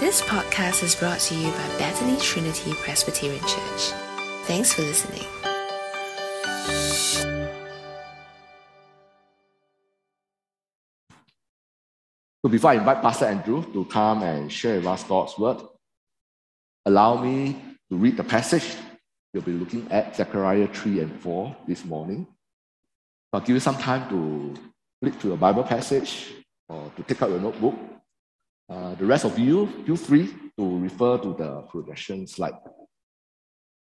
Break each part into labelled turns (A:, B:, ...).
A: This podcast is brought to you by Bethany Trinity Presbyterian Church. Thanks for listening.
B: So before I invite Pastor Andrew to come and share with us God's word, allow me to read the passage. You'll be looking at Zechariah 3 and 4 this morning. I'll give you some time to flip to a Bible passage or to take out your notebook. Uh, the rest of you, feel free to refer to the projection slide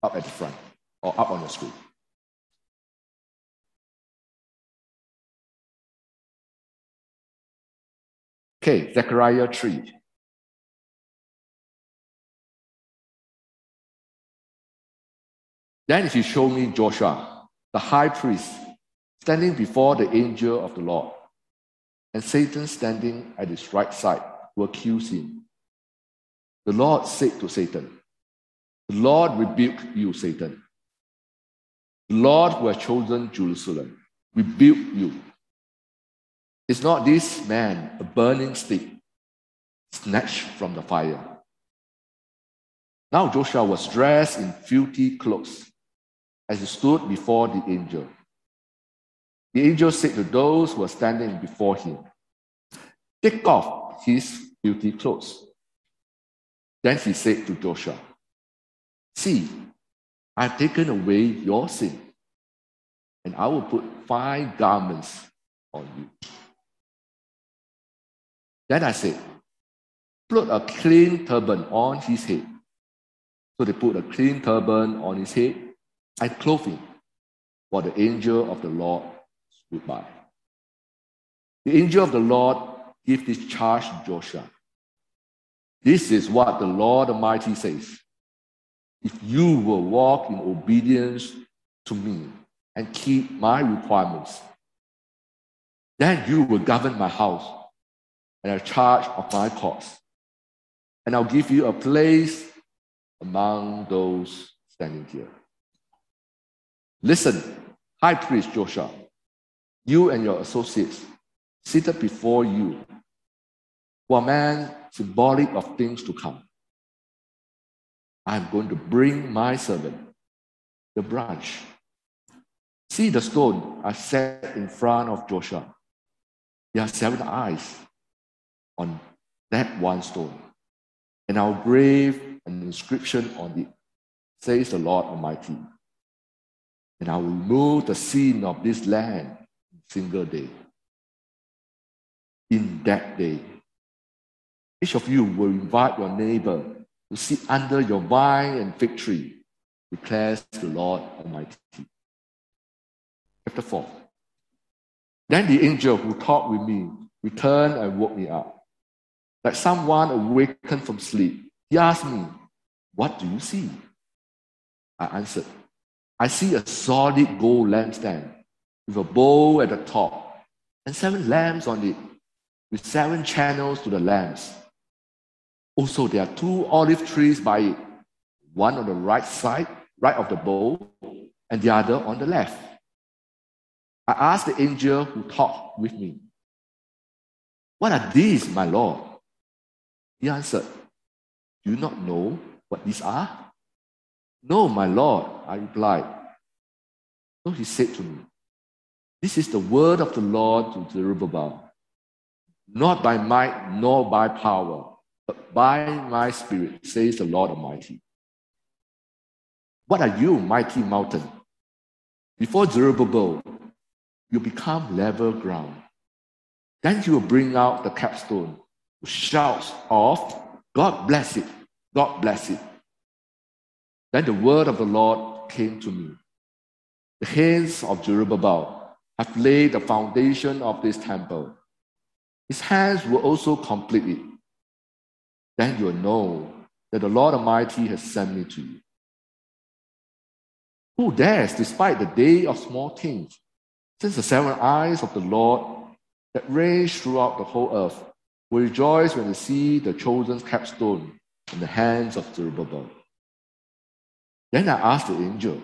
B: up at the front or up on the screen. Okay, Zechariah 3. Then he showed me Joshua, the high priest, standing before the angel of the Lord, and Satan standing at his right side to accuse him. The Lord said to Satan, The Lord rebuke you, Satan. The Lord who has chosen Jerusalem rebuke you. Is not this man a burning stick snatched from the fire? Now Joshua was dressed in filthy clothes as he stood before the angel. The angel said to those who were standing before him, Take off his filthy clothes. Then he said to Joshua, See, I have taken away your sin, and I will put fine garments on you. Then I said, Put a clean turban on his head. So they put a clean turban on his head and clothed him, while the angel of the Lord stood by. The angel of the Lord gave this charge Joshua. This is what the Lord Almighty says. If you will walk in obedience to me and keep my requirements, then you will govern my house and have charge of my cause. And I'll give you a place among those standing here. Listen, High Priest Joshua, you and your associates seated before you were man symbolic of things to come. I'm going to bring my servant, the branch. See the stone I set in front of Joshua. There are seven eyes on that one stone. And I'll grave an inscription on it, says the Lord Almighty. And I will remove the sin of this land in single day. In that day, each of you will invite your neighbor to sit under your vine and fig tree, declares the Lord Almighty. Chapter 4. Then the angel who talked with me returned and woke me up like someone awakened from sleep. He asked me, What do you see? I answered, I see a solid gold lampstand with a bowl at the top and seven lamps on it, with seven channels to the lamps. Also, there are two olive trees by it, one on the right side, right of the bowl, and the other on the left. I asked the angel who talked with me, What are these, my Lord? He answered, Do you not know what these are? No, my Lord, I replied. So he said to me, This is the word of the Lord to Zerubbabel, not by might nor by power, but by my spirit, says the Lord Almighty. What are you, mighty mountain? Before Zerubbabel, you become level ground. Then you will bring out the capstone shouts of, God bless it, God bless it. Then the word of the Lord came to me. The hands of Zerubbabel have laid the foundation of this temple. His hands will also complete it. Then you will know that the Lord Almighty has sent me to you. Who dares, despite the day of small things, since the seven eyes of the Lord that range throughout the whole earth will rejoice when they see the chosen capstone in the hands of Zerubbabel. Then I asked the angel,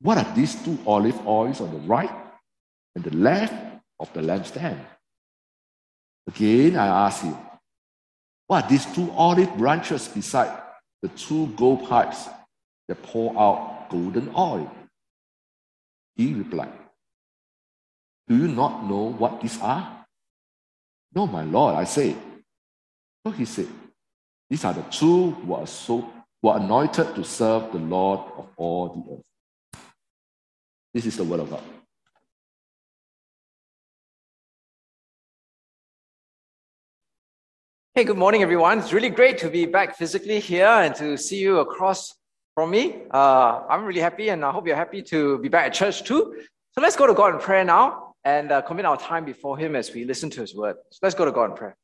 B: What are these two olive oils on the right and the left of the lampstand? Again, I ask him, What are these two olive branches beside the two gold pipes that pour out golden oil? He replied, Do you not know what these are? No, my Lord, I say. So he said, These are the two who are, so, who are anointed to serve the Lord of all the earth. This is the word of God.
C: Hey, good morning, everyone. It's really great to be back physically here and to see you across from me. Uh, I'm really happy, and I hope you're happy to be back at church too. So let's go to God in prayer now and uh, commit our time before Him as we listen to His word. So let's go to God in prayer.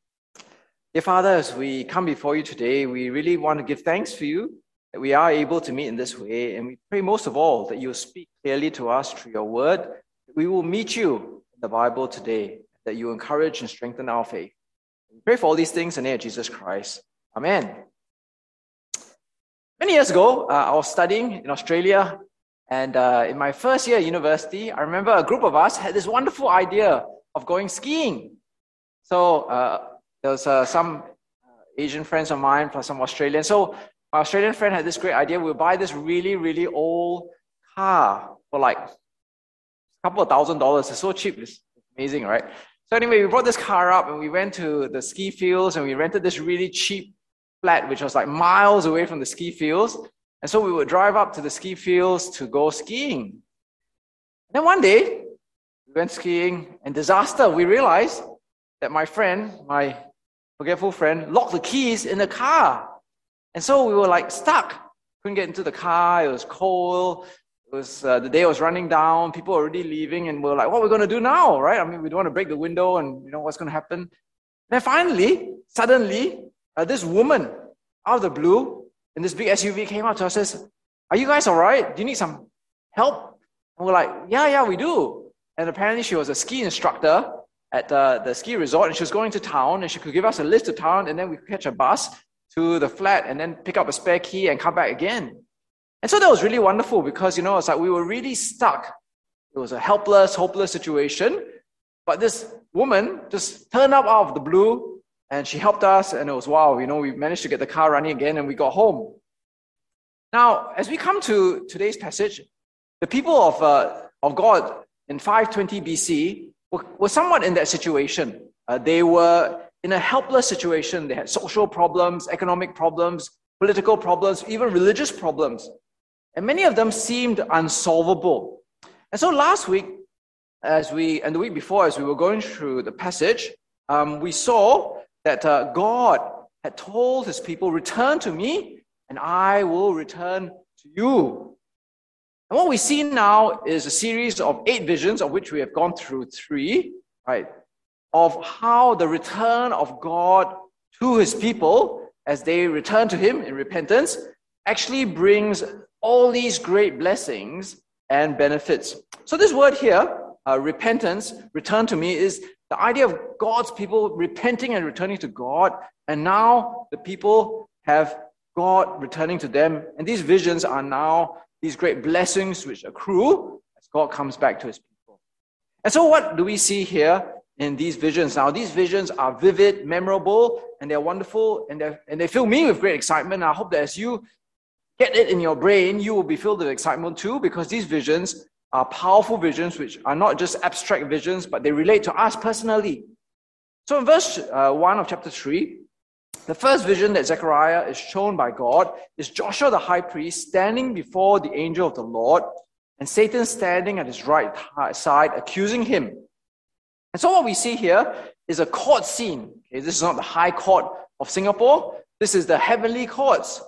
C: Dear Father, as we come before you today, we really want to give thanks for you that we are able to meet in this way. And we pray most of all that you speak clearly to us through your word. We will meet you in the Bible today, that you encourage and strengthen our faith. Pray for all these things in the name of Jesus Christ. Amen. Many years ago, uh, I was studying in Australia, and uh, in my first year at university, I remember a group of us had this wonderful idea of going skiing. So uh, there was uh, some uh, Asian friends of mine plus some Australian. So my Australian friend had this great idea. We'll buy this really, really old car for like a couple of thousand dollars. It's so cheap. It's amazing, right? So anyway, we brought this car up and we went to the ski fields and we rented this really cheap flat, which was like miles away from the ski fields. And so we would drive up to the ski fields to go skiing. Then one day, we went skiing and disaster. We realized that my friend, my forgetful friend, locked the keys in the car. And so we were like stuck. Couldn't get into the car. It was cold. It was uh, the day was running down. People were already leaving, and we are like, "What are we going to do now?" Right? I mean, we don't want to break the window, and you know what's going to happen. Then finally, suddenly, uh, this woman out of the blue in this big SUV came up to us and says, "Are you guys all right? Do you need some help?" And we're like, "Yeah, yeah, we do." And apparently, she was a ski instructor at uh, the ski resort, and she was going to town, and she could give us a list to town, and then we could catch a bus to the flat, and then pick up a spare key and come back again. And so that was really wonderful because, you know, it's like we were really stuck. It was a helpless, hopeless situation. But this woman just turned up out of the blue and she helped us. And it was wow, you know, we managed to get the car running again and we got home. Now, as we come to today's passage, the people of, uh, of God in 520 BC were, were somewhat in that situation. Uh, they were in a helpless situation. They had social problems, economic problems, political problems, even religious problems. And many of them seemed unsolvable. And so last week, as we, and the week before, as we were going through the passage, um, we saw that uh, God had told his people, Return to me, and I will return to you. And what we see now is a series of eight visions, of which we have gone through three, right? Of how the return of God to his people, as they return to him in repentance, actually brings all these great blessings and benefits. So, this word here, uh, repentance, return to me, is the idea of God's people repenting and returning to God. And now the people have God returning to them. And these visions are now these great blessings which accrue as God comes back to his people. And so, what do we see here in these visions? Now, these visions are vivid, memorable, and they're wonderful, and, they're, and they fill me with great excitement. I hope that as you get it in your brain, you will be filled with excitement too, because these visions are powerful visions, which are not just abstract visions, but they relate to us personally. So in verse uh, 1 of chapter 3, the first vision that Zechariah is shown by God is Joshua the high priest standing before the angel of the Lord, and Satan standing at his right side, accusing him. And so what we see here is a court scene. Okay, this is not the high court of Singapore. This is the heavenly courts.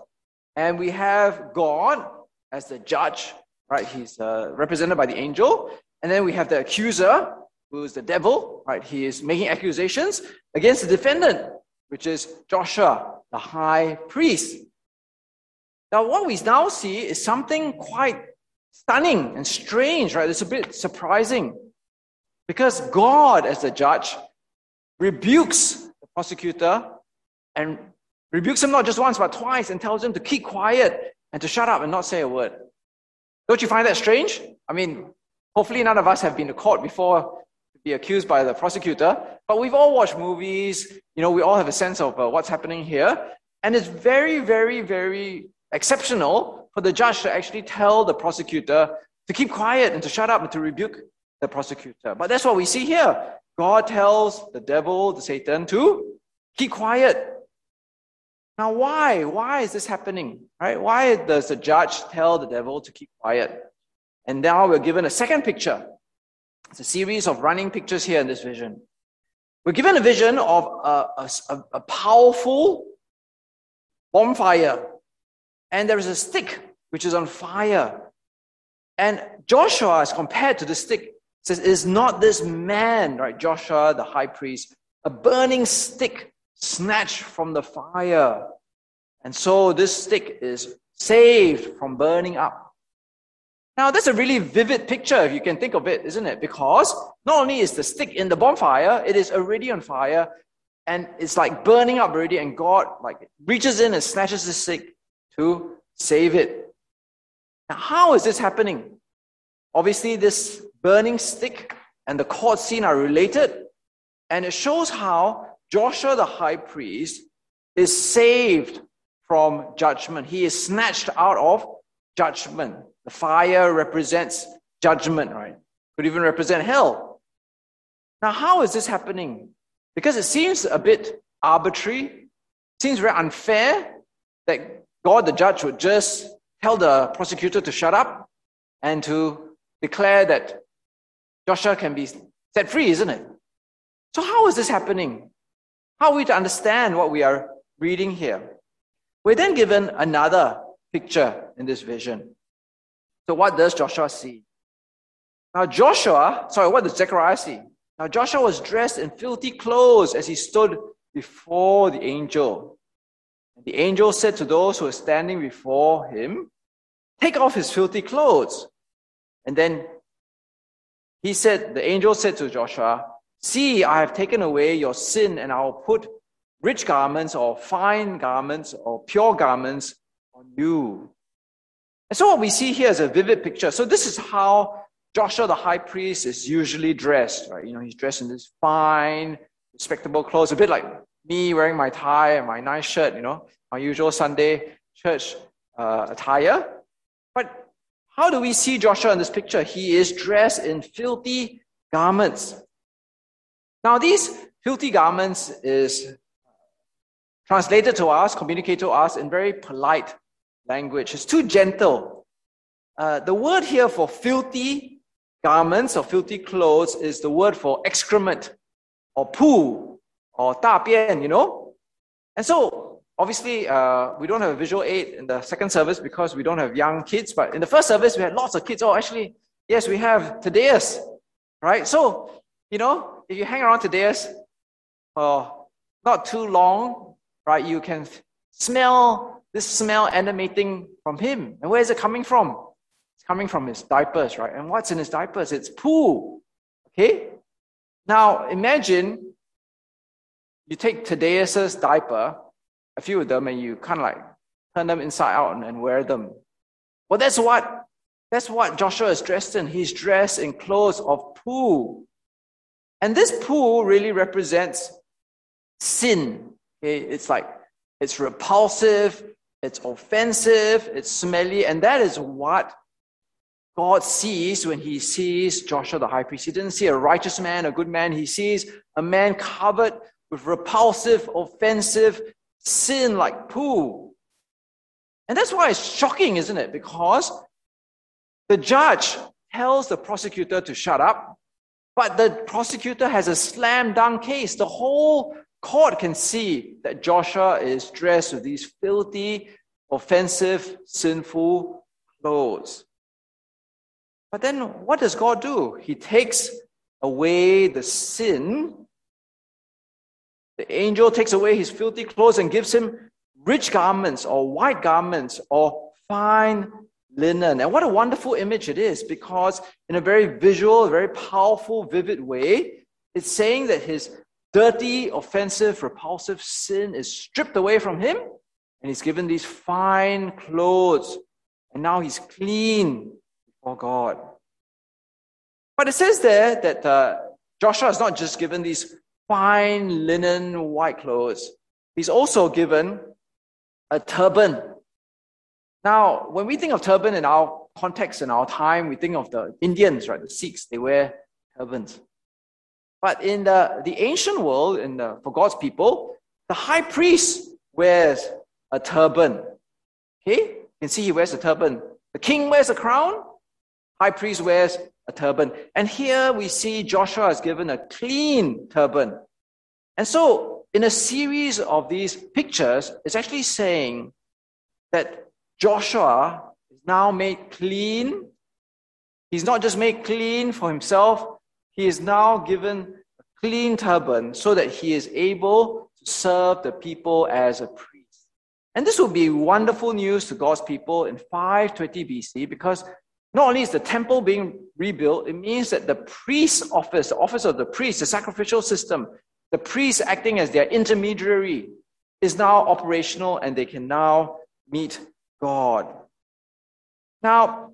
C: And we have God as the judge, right? He's uh, represented by the angel. And then we have the accuser, who is the devil, right? He is making accusations against the defendant, which is Joshua, the high priest. Now, what we now see is something quite stunning and strange, right? It's a bit surprising because God, as the judge, rebukes the prosecutor and rebukes him not just once, but twice, and tells him to keep quiet and to shut up and not say a word. Don't you find that strange? I mean, hopefully none of us have been to court before to be accused by the prosecutor. But we've all watched movies, you know, we all have a sense of uh, what's happening here. And it's very, very, very exceptional for the judge to actually tell the prosecutor to keep quiet and to shut up and to rebuke the prosecutor. But that's what we see here. God tells the devil, the Satan, to keep quiet. Now, why? Why is this happening? Right? Why does the judge tell the devil to keep quiet? And now we're given a second picture. It's a series of running pictures here in this vision. We're given a vision of a, a, a powerful bonfire, and there is a stick which is on fire. And Joshua is compared to the stick. says, Is not this man, right? Joshua, the high priest, a burning stick snatched from the fire. And so this stick is saved from burning up. Now, that's a really vivid picture, if you can think of it, isn't it? Because not only is the stick in the bonfire, it is already on fire, and it's like burning up already, and God like reaches in and snatches the stick to save it. Now, how is this happening? Obviously, this burning stick and the court scene are related, and it shows how Joshua the high priest is saved from judgment. He is snatched out of judgment. The fire represents judgment, right? Could even represent hell. Now, how is this happening? Because it seems a bit arbitrary, seems very unfair that God, the judge, would just tell the prosecutor to shut up and to declare that Joshua can be set free, isn't it? So, how is this happening? How are we to understand what we are reading here? We're then given another picture in this vision. So, what does Joshua see? Now, Joshua, sorry, what does Zechariah see? Now, Joshua was dressed in filthy clothes as he stood before the angel. And the angel said to those who were standing before him, Take off his filthy clothes. And then he said, the angel said to Joshua, See, I have taken away your sin, and I will put rich garments or fine garments or pure garments on you. And so what we see here is a vivid picture. So this is how Joshua the high priest is usually dressed, right? You know, he's dressed in this fine, respectable clothes, a bit like me wearing my tie and my nice shirt, you know, my usual Sunday church uh, attire. But how do we see Joshua in this picture? He is dressed in filthy garments. Now, these filthy garments is translated to us, communicated to us in very polite language. It's too gentle. Uh, the word here for filthy garments or filthy clothes is the word for excrement or poo or 大便, you know? And so, obviously, uh, we don't have a visual aid in the second service because we don't have young kids, but in the first service, we had lots of kids. Oh, actually, yes, we have Thaddeus, right? So, you know, if you hang around Thaddeus for not too long, right, you can smell this smell emanating from him. And where is it coming from? It's coming from his diapers, right? And what's in his diapers? It's poo. Okay? Now imagine you take Thaddeus's diaper, a few of them, and you kind of like turn them inside out and wear them. Well, that's what that's what Joshua is dressed in. He's dressed in clothes of poo. And this pool really represents sin. It's like it's repulsive, it's offensive, it's smelly, and that is what God sees when he sees Joshua the high priest. He didn't see a righteous man, a good man. He sees a man covered with repulsive, offensive sin like poo. And that's why it's shocking, isn't it? Because the judge tells the prosecutor to shut up, but the prosecutor has a slam dunk case. The whole court can see that Joshua is dressed with these filthy, offensive, sinful clothes. But then what does God do? He takes away the sin. The angel takes away his filthy clothes and gives him rich garments or white garments or fine linen. And what a wonderful image it is because, in a very visual, very powerful, vivid way, it's saying that his dirty, offensive, repulsive sin is stripped away from him, and he's given these fine clothes, and now he's clean before God. But it says there that uh, Joshua is not just given these fine linen white clothes, he's also given a turban. Now, when we think of turban in our context, in our time, we think of the Indians, right? The Sikhs, they wear turbans. But in the, the ancient world, in the, for God's people, the high priest wears a turban. Okay? You can see he wears a turban. The king wears a crown, high priest wears a turban. And here we see Joshua is given a clean turban. And so, in a series of these pictures, it's actually saying that Joshua is now made clean. He's not just made clean for himself, he is now given a clean turban so that he is able to serve the people as a priest. And this will be wonderful news to God's people in 520 BC because not only is the temple being rebuilt, it means that the priest's office, the office of the priest, the sacrificial system, the priest acting as their intermediary, is now operational and they can now meet God. Now,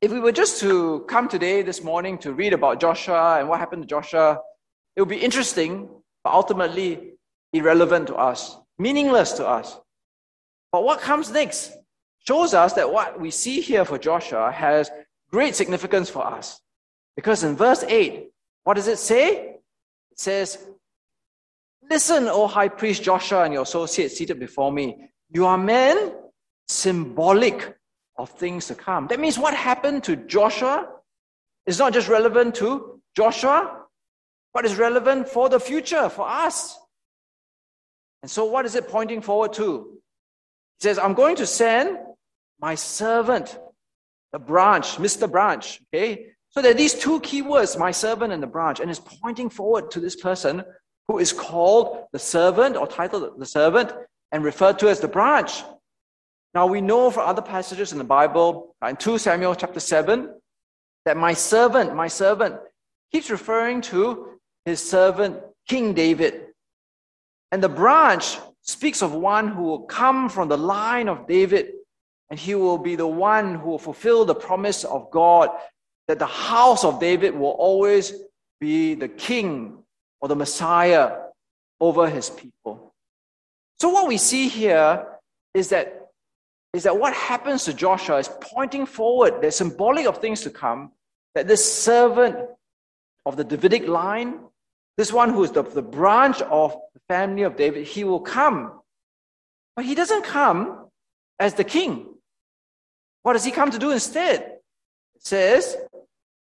C: if we were just to come today, this morning, to read about Joshua and what happened to Joshua, it would be interesting, but ultimately irrelevant to us, meaningless to us. But what comes next shows us that what we see here for Joshua has great significance for us. Because in verse 8, what does it say? It says, Listen, O high priest Joshua and your associates seated before me. You are men symbolic of things to come. That means what happened to Joshua is not just relevant to Joshua, but is relevant for the future, for us. And so, what is it pointing forward to? He says, I'm going to send my servant, the branch, Mr. Branch. Okay? So there are these two key words, my servant and the branch, and it's pointing forward to this person who is called the servant or titled the servant and referred to as the branch. Now we know from other passages in the Bible, in 2 Samuel chapter 7, that my servant, my servant, keeps referring to his servant King David. And the branch speaks of one who will come from the line of David, and he will be the one who will fulfill the promise of God that the house of David will always be the king or the Messiah over his people. So what we see here is that is that what happens to Joshua is pointing forward, they're symbolic of things to come, that this servant of the Davidic line, this one who is the, the branch of the family of David, he will come. But he doesn't come as the king. What does he come to do instead? It says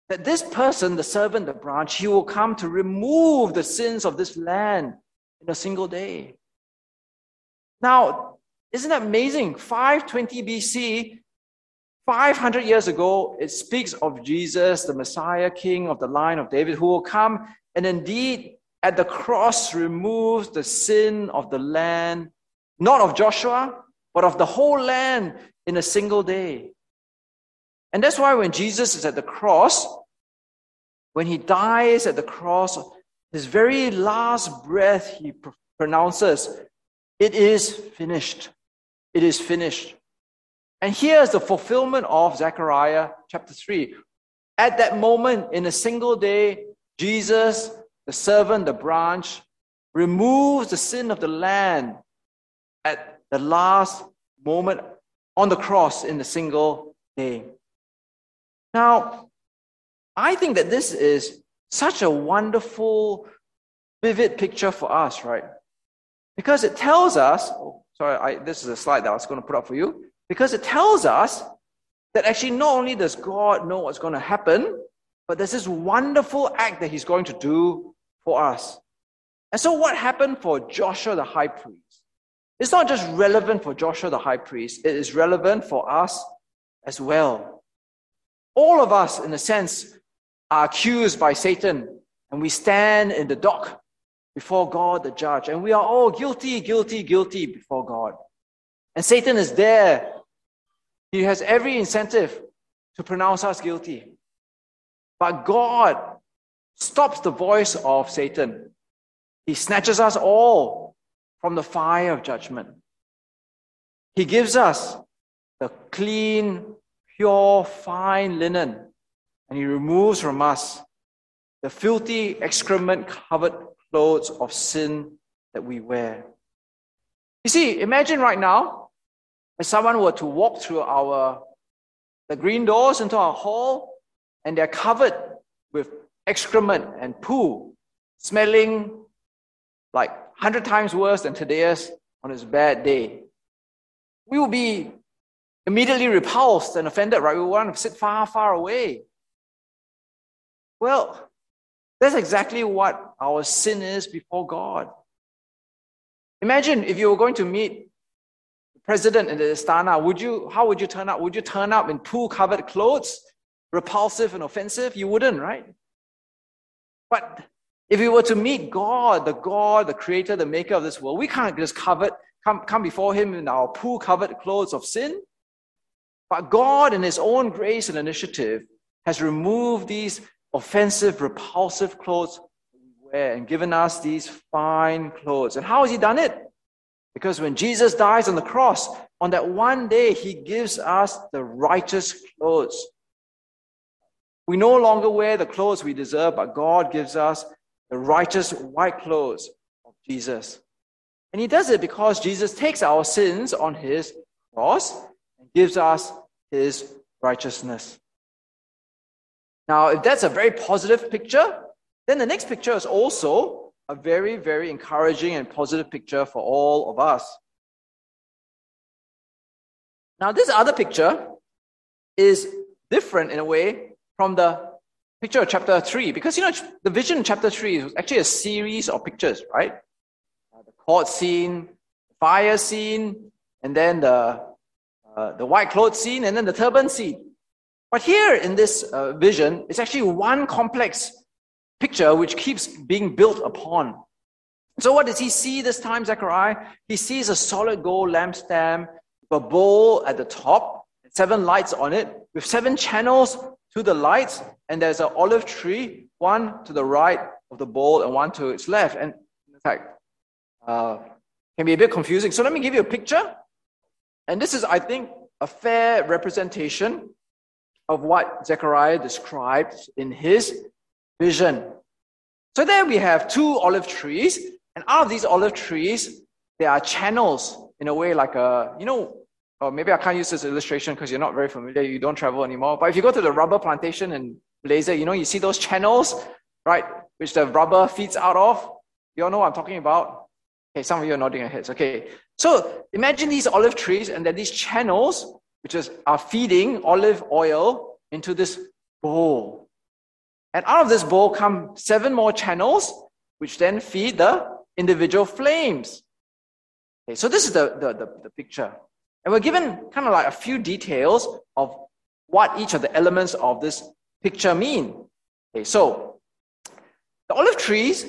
C: that this person, the servant, the branch, he will come to remove the sins of this land in a single day. Now, isn't that amazing? 520 BC, 500 years ago, it speaks of Jesus, the Messiah, King of the line of David, who will come and indeed at the cross removes the sin of the land, not of Joshua, but of the whole land in a single day. And that's why when Jesus is at the cross, when he dies at the cross, his very last breath he pronounces, It is finished. It is finished. And here's the fulfillment of Zechariah chapter 3. At that moment, in a single day, Jesus the servant, the branch, removes the sin of the land at the last moment on the cross in a single day. Now, I think that this is such a wonderful, vivid picture for us, right? Because it tells us, sorry, I, this is a slide that I was going to put up for you, because it tells us that actually not only does God know what's going to happen, but there's this wonderful act that He's going to do for us. And so, what happened for Joshua the high priest? It's not just relevant for Joshua the high priest, it is relevant for us as well. All of us, in a sense, are accused by Satan, and we stand in the dock before God the judge, and we are all guilty, guilty, guilty before God. And Satan is there. He has every incentive to pronounce us guilty. But God stops the voice of Satan. He snatches us all from the fire of judgment. He gives us the clean, pure, fine linen, and he removes from us the filthy excrement covered clothes of sin that we wear. You see, imagine right now if someone were to walk through our the green doors into our hall and they're covered with excrement and poo, smelling like 100 times worse than Thaddeus on his bad day. We will be immediately repulsed and offended, right? We want to sit far, far away. Well, that's exactly what our sin is before God. Imagine if you were going to meet the president in the Istana, would you, how would you turn up? Would you turn up in poo covered clothes, repulsive and offensive? You wouldn't, right? But if we were to meet God, the God, the creator, the maker of this world, we can't just cover, come, come before him in our poo covered clothes of sin. But God, in his own grace and initiative, has removed these offensive, repulsive clothes we wear and given us these fine clothes. And how has he done it? Because when Jesus dies on the cross, on that one day, he gives us the righteous clothes. We no longer wear the clothes we deserve, but God gives us the righteous white clothes of Jesus. And he does it because Jesus takes our sins on his cross and gives us his righteousness. Now, if that's a very positive picture, then the next picture is also a very, very encouraging and positive picture for all of us. Now, this other picture is different in a way from the picture of chapter 3 because you know the vision in chapter 3 is actually a series of pictures right uh, the court scene fire scene and then the uh, the white clothes scene and then the turban scene but here in this uh, vision it's actually one complex picture which keeps being built upon so what does he see this time zechariah he sees a solid gold lampstand a bowl at the top seven lights on it with seven channels to the lights, and there's an olive tree, one to the right of the bowl and one to its left. And in fact, uh, can be a bit confusing. So let me give you a picture. And this is, I think, a fair representation of what Zechariah described in his vision. So there we have two olive trees, and out of these olive trees, there are channels in a way like a, you know, or maybe I can't use this illustration because you're not very familiar, you don't travel anymore. But if you go to the rubber plantation in Malaysia, you know, you see those channels, right, which the rubber feeds out of. You all know what I'm talking about? Okay, some of you are nodding your heads. Okay, so imagine these olive trees and then these channels, which is, are feeding olive oil into this bowl. And out of this bowl come seven more channels, which then feed the individual flames. Okay, so this is the, the, the, the picture. And we're given kind of like a few details of what each of the elements of this picture mean. Okay, so the olive trees,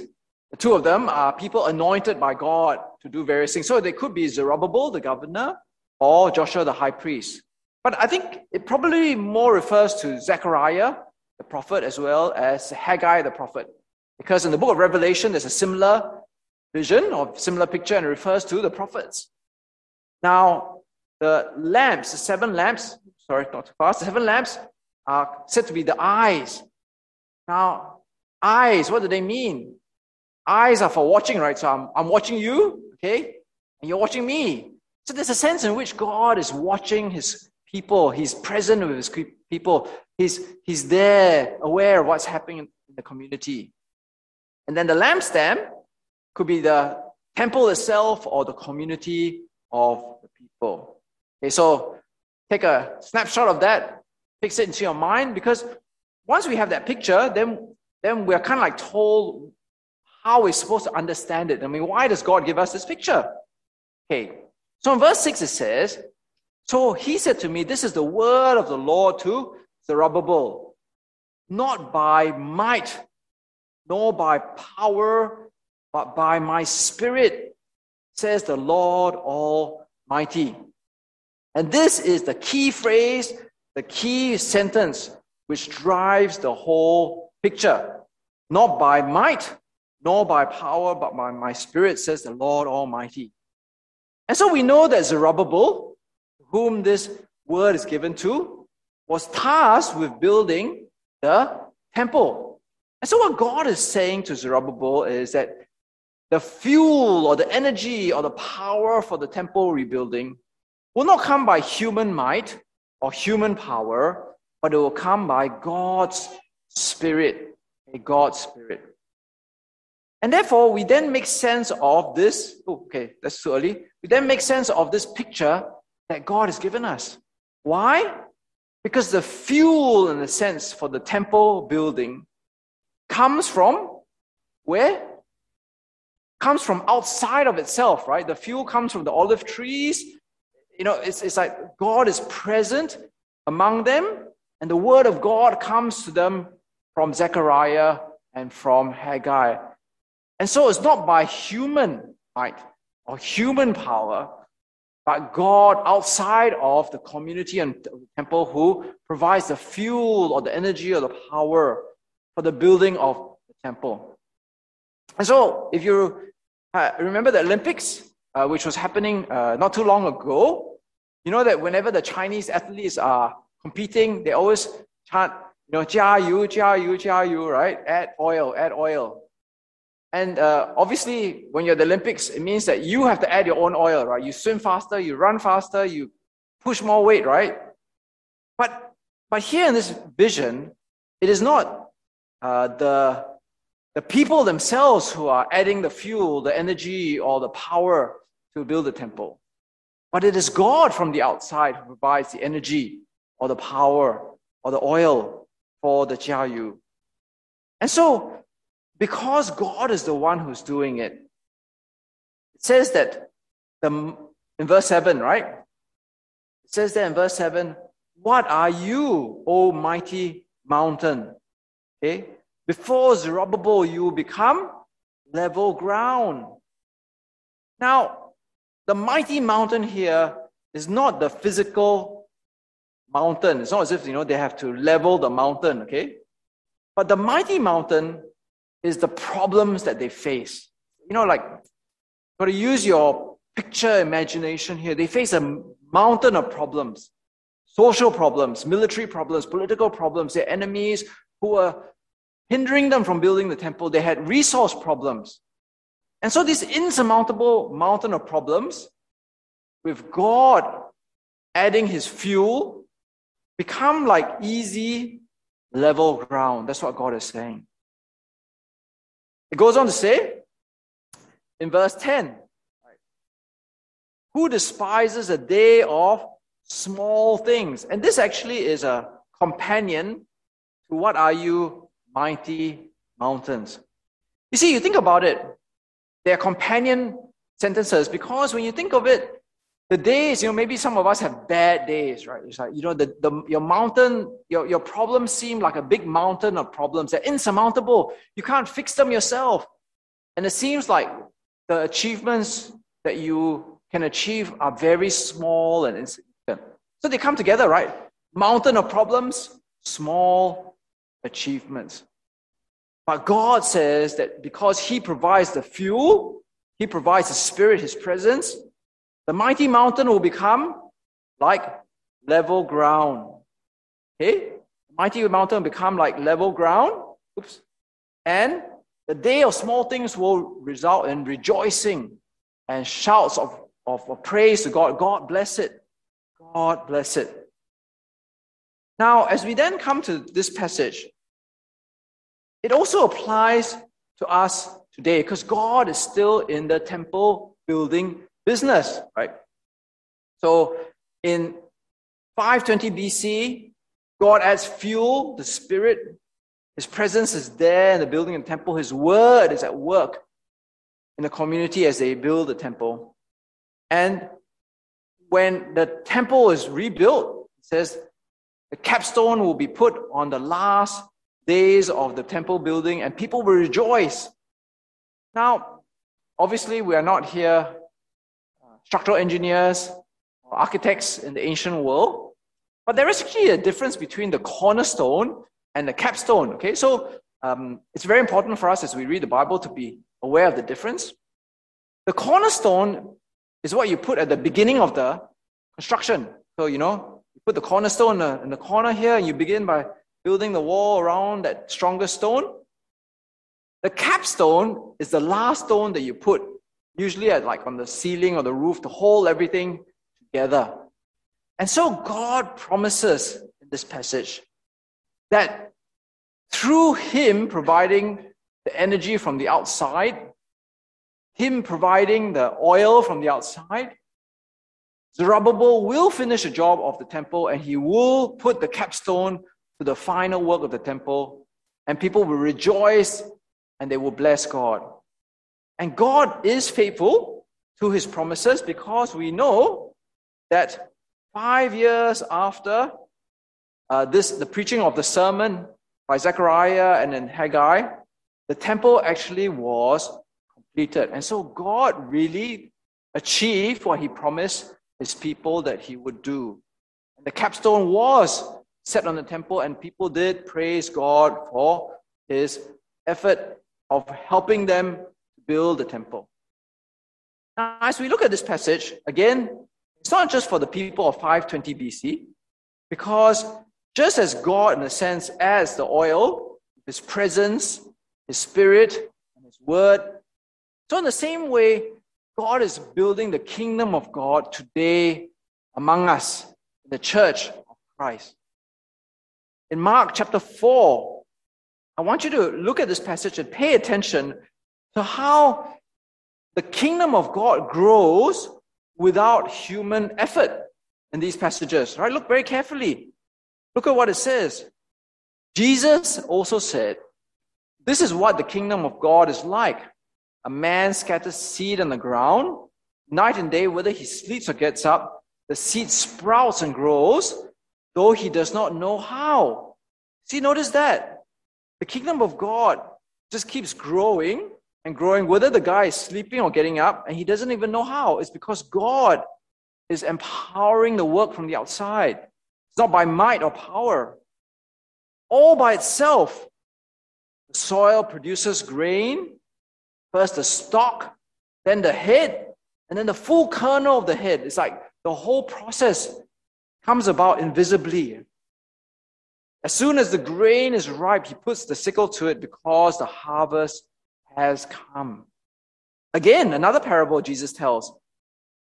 C: the two of them are people anointed by God to do various things. So they could be Zerubbabel, the governor, or Joshua, the high priest. But I think it probably more refers to Zechariah, the prophet, as well as Haggai, the prophet. Because in the book of Revelation, there's a similar vision or similar picture and it refers to the prophets. Now, the lamps, the seven lamps, sorry, not too fast, the seven lamps are said to be the eyes. Now, eyes, what do they mean? Eyes are for watching, right? So I'm, I'm watching you, okay? And you're watching me. So there's a sense in which God is watching his people. He's present with his people. He's, he's there, aware of what's happening in the community. And then the lampstand could be the temple itself or the community of the people. Okay, so take a snapshot of that, fix it into your mind, because once we have that picture, then, then we're kind of like told how we're supposed to understand it. I mean, why does God give us this picture? Okay, so in verse 6 it says, So he said to me, This is the word of the Lord to Zerubbabel, not by might, nor by power, but by my spirit, says the Lord Almighty. And this is the key phrase, the key sentence, which drives the whole picture. Not by might, nor by power, but by my spirit, says the Lord Almighty. And so we know that Zerubbabel, whom this word is given to, was tasked with building the temple. And so, what God is saying to Zerubbabel is that the fuel or the energy or the power for the temple rebuilding will not come by human might or human power, but it will come by God's Spirit. A God's Spirit. And therefore, we then make sense of this. Oh, okay, that's too early. We then make sense of this picture that God has given us. Why? Because the fuel, in a sense, for the temple building comes from where? Comes from outside of itself, right? The fuel comes from the olive trees. You know, it's, it's like God is present among them, and the word of God comes to them from Zechariah and from Haggai. And so it's not by human might or human power, but God outside of the community and temple who provides the fuel or the energy or the power for the building of the temple. And so, if you uh, remember the Olympics, uh, which was happening uh, not too long ago, you know that whenever the Chinese athletes are competing, they always chant, you know, jia you, jia you, jia you, right? Add oil, add oil. And uh, obviously, when you're at the Olympics, it means that you have to add your own oil, right? You swim faster, you run faster, you push more weight, right? But, but here in this vision, it is not uh, the, the people themselves who are adding the fuel, the energy, or the power to build the temple. But it is God from the outside who provides the energy, or the power, or the oil for the jiayou. And so because God is the one who's doing it. It says that the, in verse 7, right? It says that in verse 7, What are you, O mighty mountain? Okay? Before Zerubbabel, you become level ground. Now, the mighty mountain here is not the physical mountain. It's not as if you know they have to level the mountain, okay? But the mighty mountain is the problems that they face. You know, like, got to use your picture imagination here. They face a mountain of problems social problems, military problems, political problems, their enemies who were hindering them from building the temple. They had resource problems. And so, this insurmountable mountain of problems, with God adding his fuel, become like easy, level ground. That's what God is saying. It goes on to say in verse 10 Who despises a day of small things? And this actually is a companion to what are you, mighty mountains? You see, you think about it, they're companion sentences because when you think of it, the days, you know, maybe some of us have bad days, right? It's like, you know, the, the, your mountain, your, your problems seem like a big mountain of problems. They're insurmountable. You can't fix them yourself. And it seems like the achievements that you can achieve are very small and insignificant. So they come together, right? Mountain of problems, small achievements. But God says that because He provides the fuel, He provides the Spirit, His presence, the mighty mountain will become like level ground. Okay? The mighty mountain will become like level ground. Oops. And the day of small things will result in rejoicing and shouts of, of, of praise to God. God bless it. God bless it. Now, as we then come to this passage, it also applies to us today because God is still in the temple building business, right? So in 520 BC, God adds fuel, the Spirit. His presence is there in the building and temple. His word is at work in the community as they build the temple. And when the temple is rebuilt, it says the capstone will be put on the last days of the temple building and people will rejoice. Now, obviously, we are not here structural engineers, or architects in the ancient world. But there is actually a difference between the cornerstone and the capstone. Okay, so um, it's very important for us as we read the Bible to be aware of the difference. The cornerstone is what you put at the beginning of the construction. So, you know, you put the cornerstone in the, in the corner here, and you begin by building the wall around that stronger stone. the capstone is the last stone that you put, usually at like on the ceiling or the roof to hold everything together. And so God promises in this passage that through Him providing the energy from the outside, Him providing the oil from the outside, Zerubbabel will finish the job of the temple and he will put the capstone to the final work of the temple, and people will rejoice and they will bless God. And God is faithful to his promises because we know that five years after uh, this, the preaching of the sermon by Zechariah and then Haggai, the temple actually was completed. And so God really achieved what he promised his people that he would do. And the capstone was set on the temple, and people did praise God for his effort of helping them build the temple. Now, as we look at this passage, again, it's not just for the people of 520 BC, because just as God, in a sense, as the oil, his presence, his spirit, and his word, so in the same way, God is building the kingdom of God today among us, in the church of Christ. In Mark chapter 4, I want you to look at this passage and pay attention to how the kingdom of God grows without human effort in these passages. Right? Look very carefully. Look at what it says. Jesus also said, This is what the kingdom of God is like. A man scatters seed on the ground, night and day, whether he sleeps or gets up, the seed sprouts and grows, though he does not know how. See, notice that. The kingdom of God just keeps growing and growing, whether the guy is sleeping or getting up, and he doesn't even know how. It's because God is empowering the work from the outside. It's not by might or power. All by itself, the soil produces grain, first the stalk, then the head, and then the full kernel of the head. It's like the whole process comes about invisibly. As soon as the grain is ripe, he puts the sickle to it because the harvest has come. Again, another parable Jesus tells.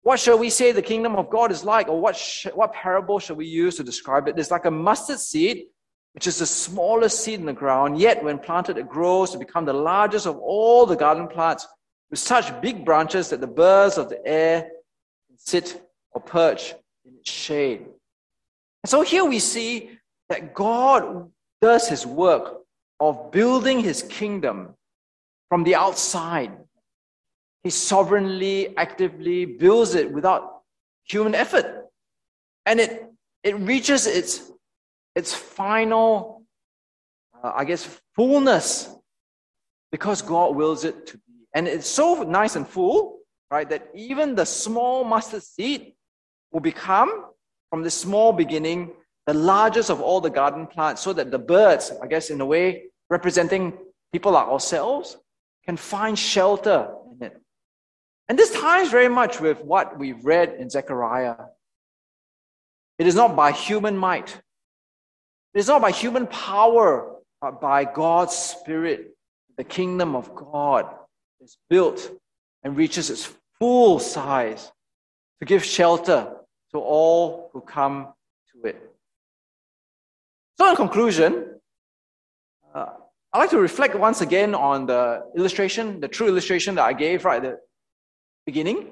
C: What shall we say the kingdom of God is like? Or what, sh- what parable shall we use to describe it? It's like a mustard seed, which is the smallest seed in the ground, yet when planted, it grows to become the largest of all the garden plants with such big branches that the birds of the air can sit or perch in its shade. so here we see that God does his work of building his kingdom from the outside. He sovereignly, actively builds it without human effort. And it, it reaches its, its final, uh, I guess, fullness because God wills it to be. And it's so nice and full, right, that even the small mustard seed will become, from the small beginning, the largest of all the garden plants, so that the birds, I guess, in a way, representing people like ourselves, can find shelter in it. And this ties very much with what we've read in Zechariah. It is not by human might, it is not by human power, but by God's Spirit. The kingdom of God is built and reaches its full size to give shelter to all who come to it. So, in conclusion, uh, I'd like to reflect once again on the illustration, the true illustration that I gave right at the beginning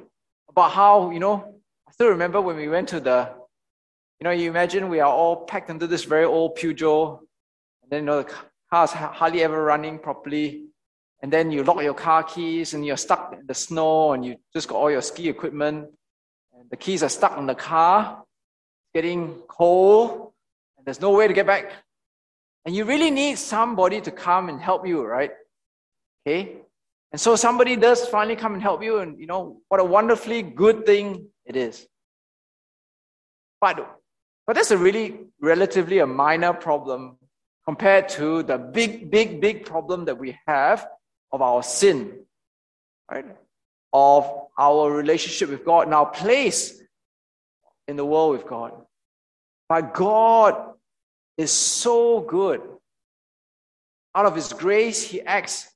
C: about how, you know, I still remember when we went to the, you know, you imagine we are all packed into this very old Peugeot, and then, you know, the car's hardly ever running properly. And then you lock your car keys and you're stuck in the snow and you just got all your ski equipment. And the keys are stuck in the car, getting cold and there's no way to get back. And you really need somebody to come and help you, right? Okay? And so somebody does finally come and help you, and you know, what a wonderfully good thing it is. But, but that's a really relatively a minor problem compared to the big, big, big problem that we have of our sin, right? Of our relationship with God and our place in the world with God. But God is so good. Out of His grace, He acts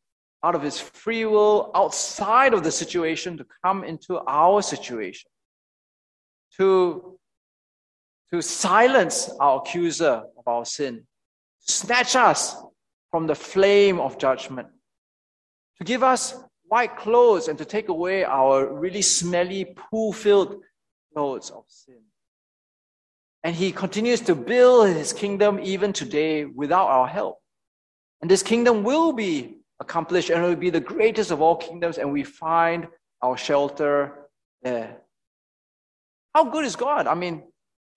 C: out of his free will, outside of the situation, to come into our situation, to, to silence our accuser of our sin, to snatch us from the flame of judgment, to give us white clothes and to take away our really smelly, poo filled clothes of sin. And he continues to build his kingdom even today without our help. And this kingdom will be accomplished and it will be the greatest of all kingdoms, and we find our shelter there. How good is God? I mean,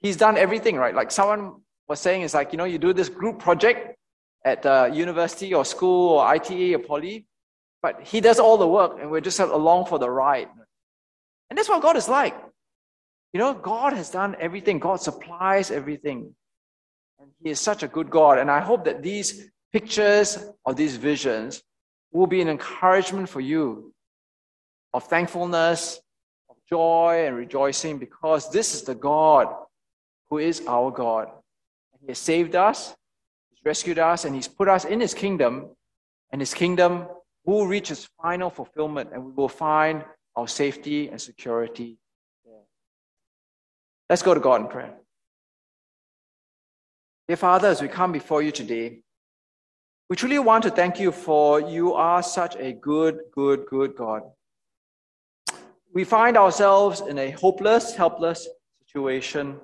C: He's done everything, right? Like someone was saying, it's like, you know, you do this group project at the university or school or ITE or poly, but He does all the work and we're just along for the ride. And that's what God is like. You know, God has done everything, God supplies everything. And He is such a good God. And I hope that these pictures or these visions will be an encouragement for you of thankfulness, of joy and rejoicing because this is the God who is our God. He has saved us, He's rescued us, and He's put us in His kingdom, and His kingdom will reach its final fulfillment, and we will find our safety and security. Let's go to God in prayer. Dear Father, as we come before you today, we truly want to thank you for you are such a good, good, good God. We find ourselves in a hopeless, helpless situation.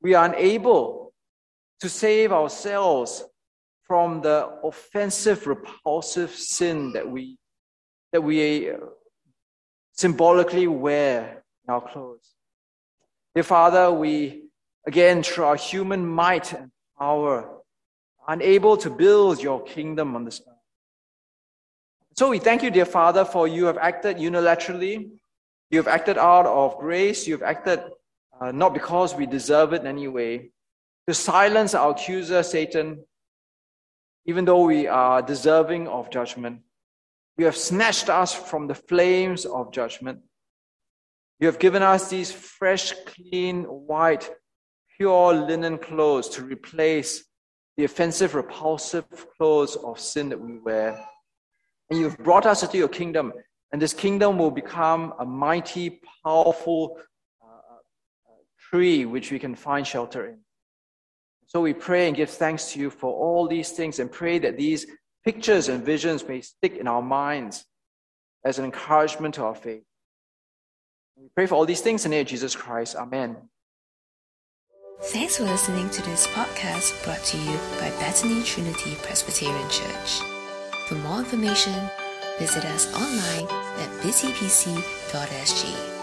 C: We are unable to save ourselves from the offensive, repulsive sin that we, that we uh, symbolically wear in our clothes. Dear Father, we, again, through our human might and power, unable to build your kingdom on this earth. So we thank you, dear Father, for you have acted unilaterally. You have acted out of grace. You have acted uh, not because we deserve it in any way, to silence our accuser, Satan, even though we are deserving of judgment. You have snatched us from the flames of judgment. You have given us these fresh, clean, white, pure linen clothes to replace the offensive, repulsive clothes of sin that we wear. And you've brought us into your kingdom, and this kingdom will become a mighty, powerful uh, uh, tree which we can find shelter in. So we pray and give thanks to you for all these things and pray that these pictures and visions may stick in our minds as an encouragement to our faith. We pray for all these things in the name of Jesus Christ. Amen.
A: Thanks for listening to this podcast brought to you by Bethany Trinity Presbyterian Church. For more information, visit us online at busypc.sg.